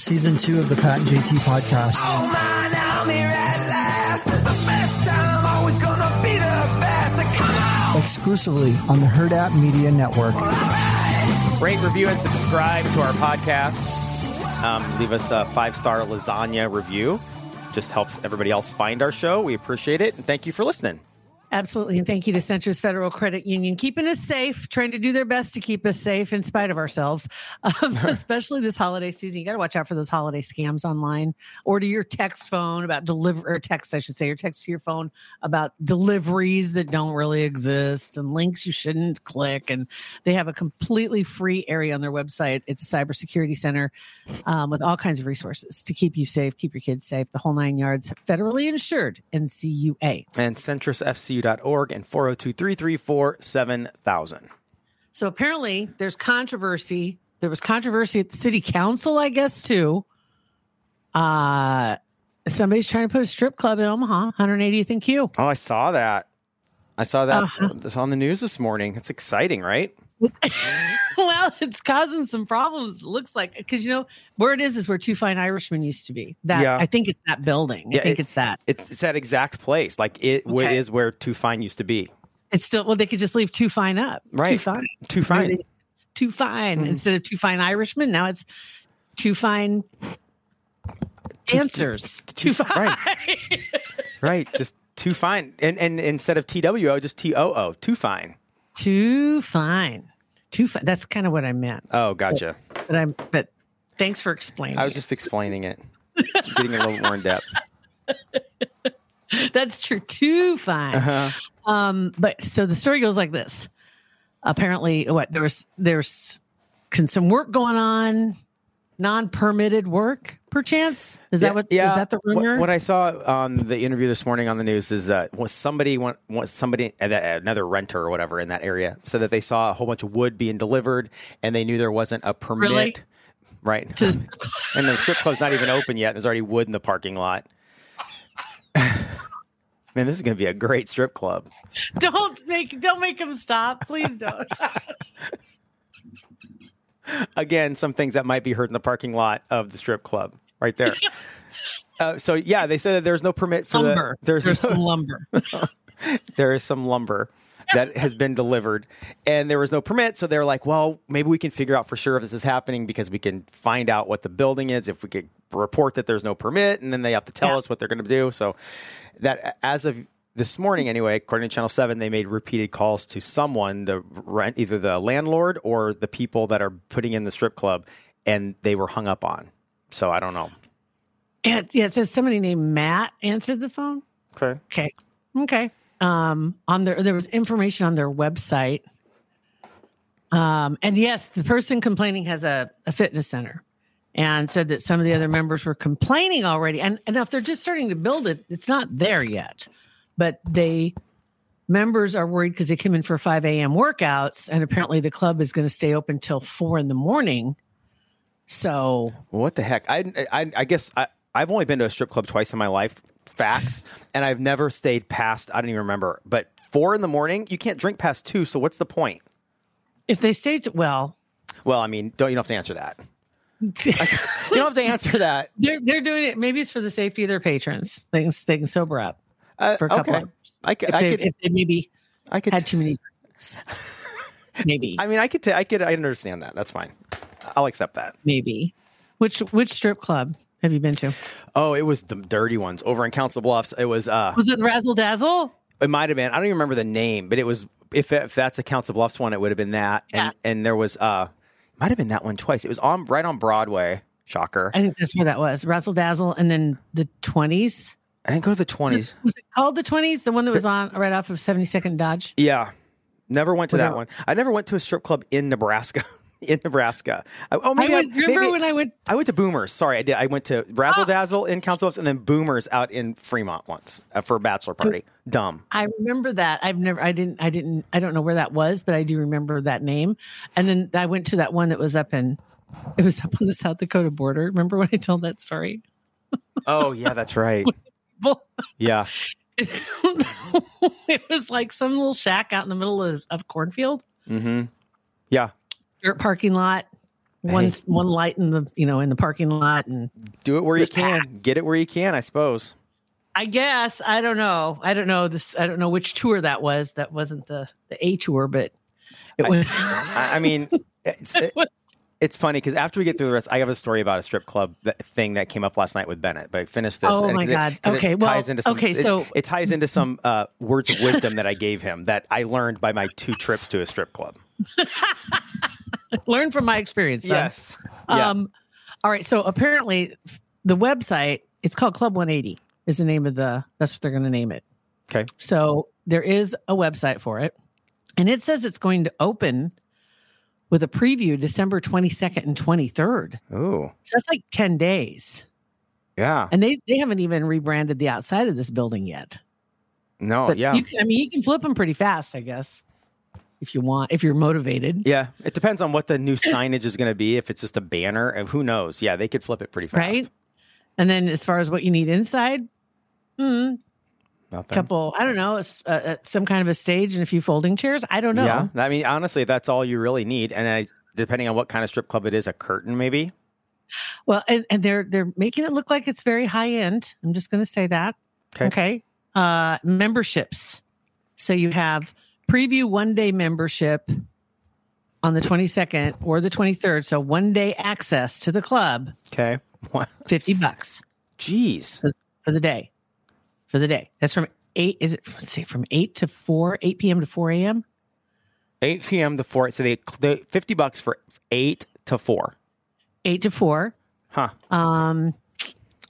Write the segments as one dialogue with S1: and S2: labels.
S1: season two of the Pat and JT podcast.
S2: Oh man, I'm here at last. The best time, always gonna be the best. Come on!
S1: Exclusively on the Hurrdat Media Network.
S3: Rate, review, and subscribe to our podcast. Um, leave us a five star lasagna review. Just helps everybody else find our show. We appreciate it. And thank you for listening.
S4: Absolutely. And thank you to Centris Federal Credit Union, keeping us safe, trying to do their best to keep us safe in spite of ourselves, um, especially this holiday season. You got to watch out for those holiday scams online or to your text phone about deliver or text, I should say, or text to your phone about deliveries that don't really exist and links you shouldn't click. And they have a completely free area on their website. It's a cybersecurity center um, with all kinds of resources to keep you safe, keep your kids safe, the whole nine yards, federally insured, NCUA.
S3: And centrisfcu.org and 402 334 7000.
S4: So apparently there's controversy. There was controversy at the city council, I guess, too. Uh somebody's trying to put a strip club in Omaha, 180th and Q.
S3: Oh, I saw that. I saw that
S4: Uh-huh.
S3: It's on the news this morning. It's exciting, right?
S4: well, it's causing some problems. It looks like because you know where it is is where Two Fine Irishmen used to be. That
S3: Yeah.
S4: I think it's that building. I think
S3: it-
S4: it's that.
S3: It's, it's that exact place. Like it
S4: Okay.
S3: is where Too Fine used to be.
S4: It's still well, they could just leave Two Fine up. Too
S3: Right.
S4: Fine.
S3: Too Fine.
S4: Maybe they- Too Fine
S3: Mhm.
S4: instead of Two Fine Irishmen. Now it's Two Fine dancers. Too Fine.
S3: Right. right. Just Too Fine. And, and instead of TWO, just TOO. Too Fine.
S4: Too fine. Too fine. That's kind of what I meant.
S3: Oh, gotcha.
S4: But I'm. But thanks for explaining.
S3: I was just explaining it, getting a little more in depth.
S4: That's true. Too fine.
S3: Uh-huh.
S4: Um. But so the story goes like this. Apparently, what there was there's some work going on, non-permitted work, perchance. Is that what? Is that the
S3: What-
S4: rumor?
S3: What, I saw on the interview this morning on the news is that was somebody want, was somebody uh, another renter or whatever in that area said that they saw a whole bunch of wood being delivered and they knew there wasn't a permit.
S4: Really?
S3: Right. and the strip club's not even open yet. And there's already wood in the parking lot. Man, this is going to be a great strip club.
S4: don't make don't make him stop, please don't.
S3: Again, some things that might be heard in the parking lot of the strip club right there. Uh, so yeah, they said that there's no permit for
S4: lumber.
S3: the there's,
S4: There's
S3: no-
S4: some lumber.
S3: there is some lumber that has been delivered and there was no permit so they're like well maybe we can figure out for sure if this is happening because we can find out what the building is if we could report that there's no permit and then they have to tell
S4: Yeah.
S3: us what they're going to do so that as of this morning anyway according to channel 7 they made repeated calls to someone the rent either the landlord or the people that are putting in the strip club and they were hung up on so i don't know
S4: And yeah, it says somebody named Matt answered the phone.
S3: okay
S4: Okay. Okay. Um, on their there was information on their website. Um, and yes, the person complaining has a, a fitness center and said that some of the other members were complaining already. And, and if they're just starting to build it, it's not there yet. But they members are worried because they come in for 5 a.m. workouts, and apparently the club is going to stay open till four in the morning. So
S3: What the heck? I I, I guess I, I've only been to a strip club twice in my life. Facts, and I've never stayed past. I don't even remember. But four in the morning, you can't drink past two. So what's the point?
S4: if they stay, t- well,
S3: Well, I mean, don't you don't have to answer that. you don't have to answer that.
S4: They're they're doing it. Maybe it's for the safety of their patrons. They can they can sober up
S3: Uh,
S4: for a couple
S3: okay,
S4: hours.
S3: I could.
S4: If,
S3: I
S4: they,
S3: could.
S4: if they maybe
S3: I could.
S4: had too many drinks. maybe
S3: I mean, I could. ta- I could. I understand that. That's fine. I'll accept that.
S4: maybe. Which which strip club have you been to?
S3: Oh, it was the dirty ones over in Council Bluffs. It was. uh
S4: Was it Razzle Dazzle?
S3: It might have been. I don't even remember the name, but it was. If if that's a Council Bluffs one, it would have been that.
S4: Yeah.
S3: And and there was. uh Might have been that one twice. It was on right on Broadway. Shocker.
S4: I think that's where that was. Razzle Dazzle, and then the twenties.
S3: I didn't go to the twenties.
S4: was it called the twenties? The one that was on right off of Seventy Second Dodge.
S3: Yeah, never went to that one. I never went to a strip club in Nebraska. in Nebraska. I- Oh,
S4: I
S3: maybe I,
S4: went, remember
S3: maybe-
S4: when I went?
S3: I went to Boomers. Sorry, I did. I went to Razzle Dazzle in Council Bluffs and then Boomers out in Fremont once uh, for a bachelor party. Dumb.
S4: I remember that. I've never. I didn't. I didn't. I don't know where that was, but I do remember that name. And then I went to that one that was up in. It was up on the South Dakota border. Remember when I told that story?
S3: Oh yeah, that's right.
S4: Well,
S3: Yeah.
S4: it was like some little shack out in the middle of, of cornfield,
S3: Mm-hmm. Yeah.
S4: dirt parking lot. one
S3: Hey.
S4: one light in the you know in the parking lot, and
S3: Do it where you can. Get it where you can, I suppose.
S4: I guess I don't know. I don't know this. I don't know which tour that was. That wasn't the the A tour, but it was.
S3: I, I mean, it's,
S4: it was
S3: it's funny because after we get through the rest, I have a story about a strip club that, thing that came up last night with Bennett. But finish this.
S4: Oh
S3: and
S4: my
S3: it-
S4: God.
S3: it
S4: Okay, well,
S3: ties into some,
S4: okay,
S3: it-
S4: so-
S3: it, ties into some uh, words of wisdom that I gave him that I learned by my two trips to a strip club.
S4: learn from my experience. son.
S3: Yes. Yeah.
S4: Um, all right. So apparently, the website it's called Club 180 is the name of the. That's what they're going to name it.
S3: okay.
S4: So there is a website for it, and it says it's going to open with a preview December 22nd and 23rd.
S3: Ooh.
S4: So that's like 10 days,
S3: Yeah.
S4: and they they haven't even rebranded the outside of this building yet.
S3: No.
S4: But
S3: yeah.
S4: you can, I mean, you can flip them pretty fast, I guess, if you want, if you're motivated.
S3: yeah. It depends on what the new signage is going to be. If it's just a banner, and who knows? Yeah, they could flip it pretty fast.
S4: Right. And then as far as what you need inside, hmm,
S3: Nothing.
S4: A couple, I don't know, uh, uh, some kind of a stage and a few folding chairs. I don't know.
S3: Yeah. I mean, honestly, that's all you really need. And I, depending on what kind of strip club it is, a curtain maybe.
S4: Well, and, and they're they're making it look like it's very high end. I'm just going to say that.
S3: Okay.
S4: Okay. Uh, memberships. So you have preview one day membership on the 22nd or the 23rd. So one day access to the club,
S3: Okay. What?
S4: 50 bucks
S3: Jeez.
S4: for the day. For the day. That's from eight. Is it, let's see, from 8 to 4, 8 p.m. to 4 a.m.?
S3: 8 p.m. to 4. So they, they 50 bucks for 8 to 4.
S4: 8 to 4.
S3: Huh.
S4: Um,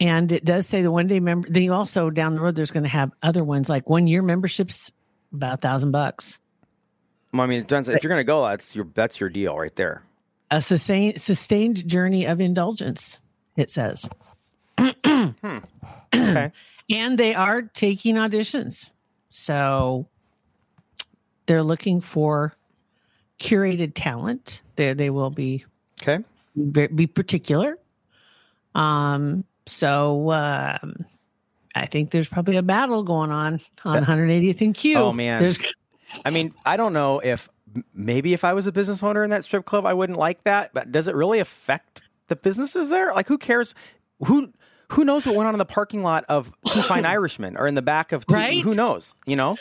S4: and it does say the one day member. Then you also down the road, there's going to have other ones like one year memberships, about a thousand bucks.
S3: Well, I mean, it depends. If you're going to go, that's your that's your deal right there.
S4: A sustained sustained journey of indulgence. It says,
S3: Okay.
S4: And they are taking auditions, so they're looking for curated talent. They they will be
S3: Okay.
S4: be be particular. Um, so um, I think there's probably a battle going on on 180th and Q.
S3: Oh, man.
S4: there's
S3: I mean, I don't know if maybe if I was a business owner in that strip club, I wouldn't like that. But does it really affect the businesses there? Like, who cares? Who who knows what went on in the parking lot of Two Fine Irishmen or in the back of two,
S4: Right?
S3: Who knows? You know,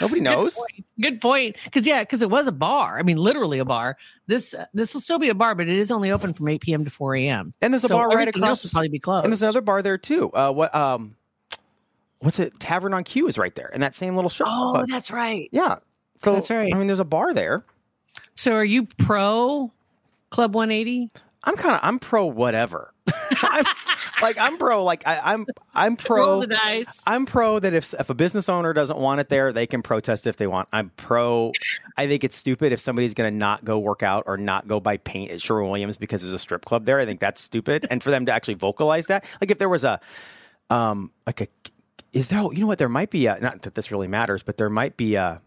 S3: nobody knows.
S4: good point because yeah, because it was a bar. I mean, literally a bar. This this will still be a bar, but it is only open from 8 p.m. to 4 a.m.
S3: And there's a
S4: So
S3: bar right across.
S4: will probably be closed.
S3: And there's another bar there too. Uh, what um, what's it? Tavern on Q is right there, in that same little strip
S4: Oh,
S3: club.
S4: that's right.
S3: Yeah. So,
S4: That's right.
S3: I mean, there's a bar there.
S4: So are you pro Club 180?
S3: I'm kind of I'm pro whatever. I'm, like I'm pro like I, I'm I'm pro
S4: Roll the dice.
S3: I'm pro that if if a business owner doesn't want it there, they can protest if they want. I'm pro. I think it's stupid if somebody's going to not go work out or not go buy paint at Sherwin Williams because there's a strip club there. I think that's stupid. And for them to actually vocalize that, like if there was a, um, like a, is there? You know what? There might be a. Not that this really matters, but there might be a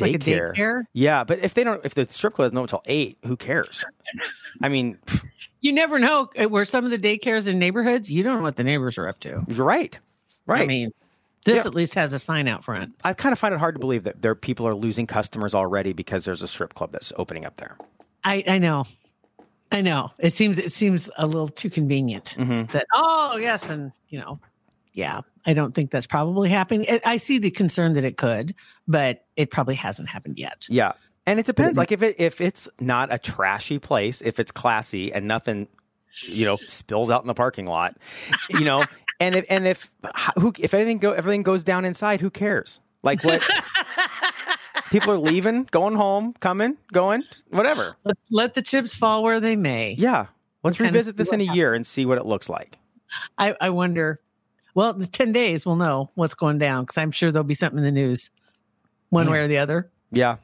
S4: Like a
S3: daycare.
S4: daycare?
S3: Yeah, but if they don't, if the strip club doesn't know until eight, who cares? I mean,
S4: you never know uh, where some of the daycares in neighborhoods, you don't know what the neighbors are up to.
S3: right. Right.
S4: I mean, this
S3: Yeah.
S4: at least has a sign out front.
S3: I kind of find it hard to believe that there people are losing customers already because there's a strip club that's opening up there.
S4: I, I know. I know. It seems it seems a little too convenient
S3: Mm-hmm.
S4: that oh yes, and you know, yeah. I don't think that's probably happening. I- I see the concern that it could, but it probably hasn't happened yet.
S3: Yeah. And it depends. Mm-hmm. Like if it if it's not a trashy place, if it's classy and nothing, you know, spills out in the parking lot, you know, and if and if who if anything go everything goes down inside, who cares? Like what people are leaving, going home, coming, going, whatever.
S4: Let, let the chips fall where they may.
S3: Yeah. Let's revisit this in a year and see what it looks like.
S4: I, I wonder. Well, the ten days we'll know what's going down because I'm sure there'll be something in the news, one way or the other.
S3: Yeah.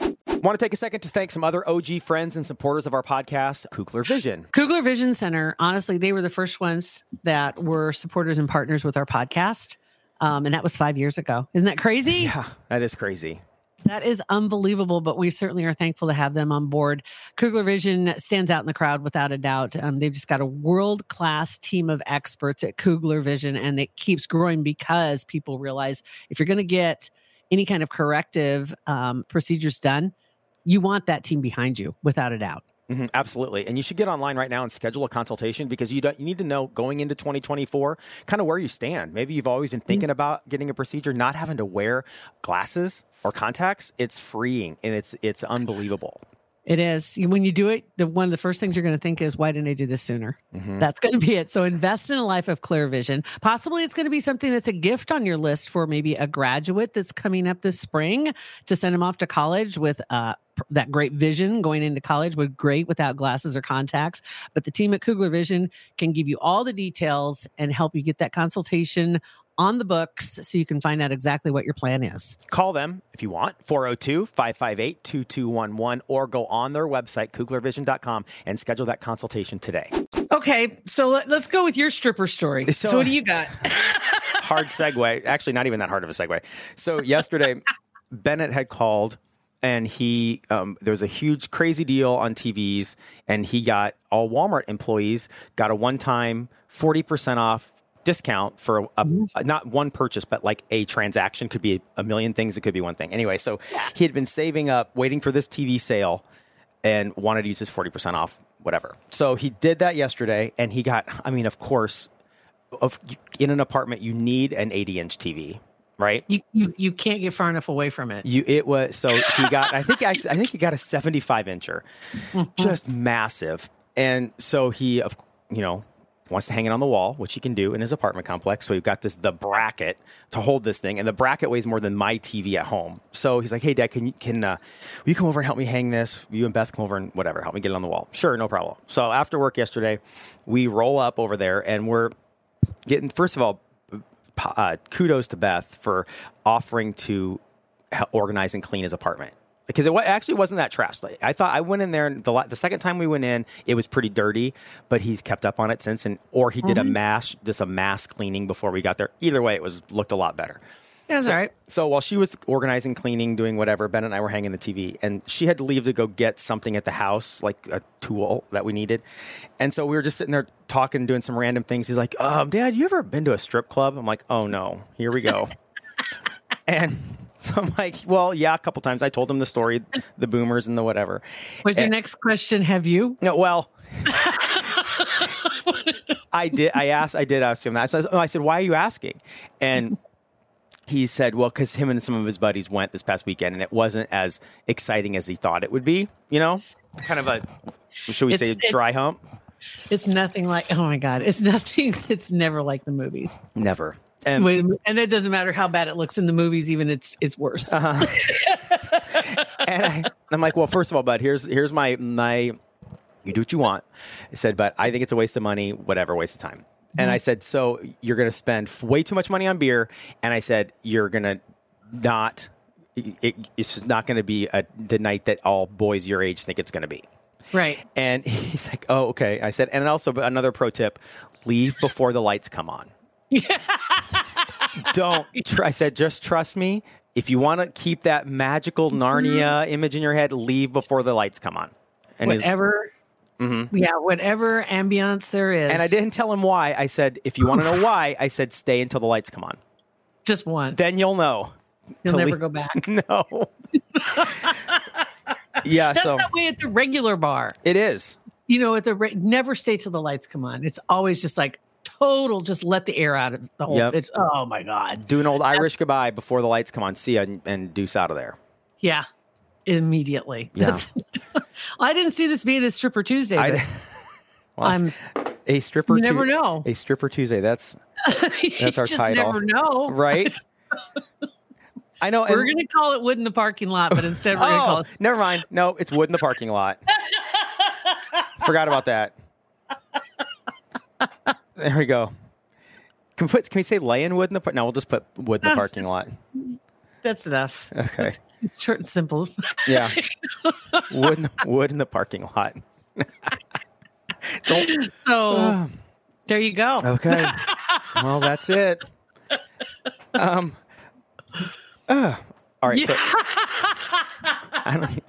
S3: Want to take a second to thank some other OG friends and supporters of our podcast, Kugler Vision.
S4: Kugler Vision Center, honestly, they were the first ones that were supporters and partners with our podcast. Um, and that was five years ago. Isn't that crazy?
S3: Yeah, that is crazy.
S4: That is unbelievable, but we certainly are thankful to have them on board. Kugler Vision stands out in the crowd without a doubt. Um, they've just got a world class team of experts at Kugler Vision, and it keeps growing because people realize if you're going to get any kind of corrective um, procedures done, you want that team behind you without a doubt.
S3: Mhm, absolutely. And you should get online right now and schedule a consultation because you, don't, you need to know going into 2024 kind of where you stand. Maybe you've always been thinking about getting a procedure, not having to wear glasses or contacts. It's freeing and it's it's unbelievable.
S4: It is. When you do it, the one of the first things you're going to think is, why didn't I do this sooner?
S3: Mm-hmm.
S4: That's going to be it. So invest in a life of clear vision. Possibly it's going to be something that's a gift on your list for maybe a graduate that's coming up this spring to send them off to college with uh, pr- that great vision going into college would great without glasses or contacts. But the team at Kugler Vision can give you all the details and help you get that consultation on the books so you can find out exactly what your plan is.
S3: Call them if you want, 402 558 2211, or go on their website, kuglervision.com, and schedule that consultation today.
S4: Okay, so let, let's go with your stripper story.
S3: So-
S4: so what do you got?
S3: hard segue. Actually, not even that hard of a segue. So yesterday, Bennett had called, and he um, there was a huge crazy deal on TVs, and he got all Walmart employees got a one time forty percent off discount for a, a- not one purchase but like a transaction. Could be a million things it could be one thing. Anyway so he had been saving up waiting for this tv sale and wanted to use his 40% off whatever. So he did that yesterday and he got i mean of course of in an apartment you need an 80 inch tv right?
S4: You, you you can't get far enough away from it.
S3: you it was so he got i think i, I think he got a 75 incher. Just massive. And so he of you know wants to hang it on the wall which he can do in his apartment complex. So we've got this the bracket to hold this thing. And the bracket weighs more than my tv at home. So he's like hey dad can you can uh, will you come over and help me hang this? You and beth come over and whatever help me get it on the wall. Sure no problem. So after work yesterday we roll up over there and we're getting first of all uh, kudos to Beth for offering to organize and clean his apartment because it actually wasn't that trash. Like, I thought I went in there and the the second time we went in, it was pretty dirty, but he's kept up on it since, and or he did a mass just a mass cleaning before we got there. Either way, it was looked a lot better.
S4: That's all right.
S3: So while she was organizing, cleaning, doing whatever, Ben and I were hanging the TV, and she had to leave to go get something at the house, like a tool that we needed. And so we were just sitting there talking, doing some random things. He's like, um, "Dad, you ever been to a strip club?" I'm like, "Oh no, here we go." and so I'm like, "Well, yeah, a couple times." I told him the story, the boomers and the whatever.
S4: What's your next question? Have you?
S3: No, well, I did. I asked. I did ask him that. So I said, "Why are you asking?" And he said, "Well, because him and some of his buddies went this past weekend, and it wasn't as exciting as he thought it would be. You know, kind of a should we
S4: It's-
S3: say dry hump?
S4: It's nothing like. Oh my god! It's nothing. It's never like the movies.
S3: Never." And
S4: and it doesn't matter how bad it looks in the movies. Even it's it's worse.
S3: Uh-huh. and I, I'm like, well, first of all, bud, here's here's my my. You do what you want. I said, but I think it's a waste of money. Whatever, waste of time. And I mm-hmm. said, so you're going to spend f- way too much money on beer. And I said, you're going to not. It, it's just not going to be a, the night that all boys your age think it's going to be.
S4: Right.
S3: And he's like, oh, okay. I said, and also another pro tip: leave before the lights come on. Don't. Tr- I said, just trust me. If you want to keep that magical mm-hmm. Narnia image in your head, leave before the lights come on. And he's-
S4: Whatever. Yeah, whatever ambiance there is.
S3: Mm-hmm. and I didn't tell him why. I said, if you want to know why, I said, stay until the lights come on.
S4: just once.
S3: Then you'll know.
S4: You'll never
S3: leave-
S4: go back.
S3: No. yeah.
S4: That's
S3: so
S4: that way at the regular bar.
S3: it is.
S4: You know, at the re- never stay till the lights come on. It's always just like total. Just let the air out of the whole.
S3: Yep.
S4: It's oh my god.
S3: Do an old Irish goodbye before the lights come on. See ya and, and deuce out of there.
S4: Yeah, immediately.
S3: Yeah.
S4: I didn't see this being a stripper Tuesday.
S3: I, well,
S4: I'm
S3: a stripper.
S4: You never
S3: Tu-
S4: know.
S3: A stripper Tuesday. That's That's our title.
S4: Never know.
S3: right. I know.
S4: We're
S3: and-
S4: gonna call it wood in the parking lot, but instead we're gonna oh, call
S3: oh,
S4: it.
S3: never mind. No, it's wood in the parking lot. Forgot about that. There we go. Can we, put, can we say laying wood in the No, we'll just put wood in the
S4: ah,
S3: parking lot.
S4: That's enough.
S3: Okay.
S4: Short and simple.
S3: Yeah. wood, in the, wood in the parking lot. Don't,
S4: So there you go.
S3: okay. Well, that's it. Um. uh, all right. So I don't.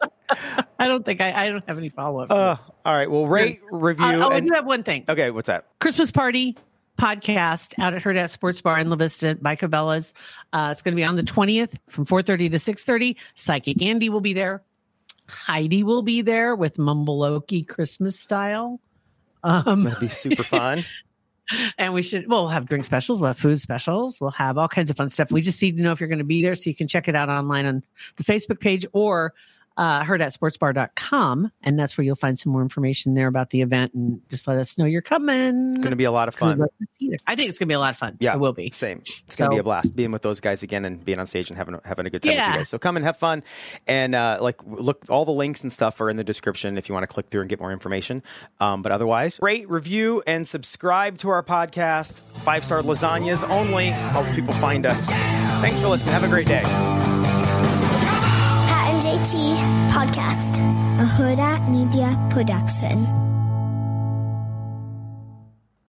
S4: I don't think I. I don't have any follow up.
S3: Uh, all right. Well, rate, review,
S4: oh, I do have one thing.
S3: okay. What's that?
S4: Christmas party podcast out at Hurrdat Sports Bar in La Vista by Cabela's. Uh, it's going to be on the 20th from 4.30 to 6.30. Psychic Andy will be there. Heidi will be there with Mumbleoki Christmas style. Um,
S3: That'd be super fun.
S4: and we should we'll have drink specials we'll have food specials we'll have all kinds of fun stuff we just need to know if you're going to be there so you can check it out online on the facebook page or uh, hurrdatsportsbar.com and that's where you'll find some more information there about the event and just let us know you're coming It's
S3: Going to be a lot of fun.
S4: love to see you. i think it's going to be a lot of fun
S3: Yeah,
S4: it will be
S3: Same. It's going to be a blast being with those guys again and being on stage and having having a good time with you guys. So come and have fun, and uh, like look, all the links and stuff are in the description if you want to click through and get more information. Um, but otherwise, rate, review, and subscribe to our podcast. Five star lasagnas only helps people find us. Thanks for listening. Have a great day.
S5: Pat and JT Podcast, a Hurrdat Media Production.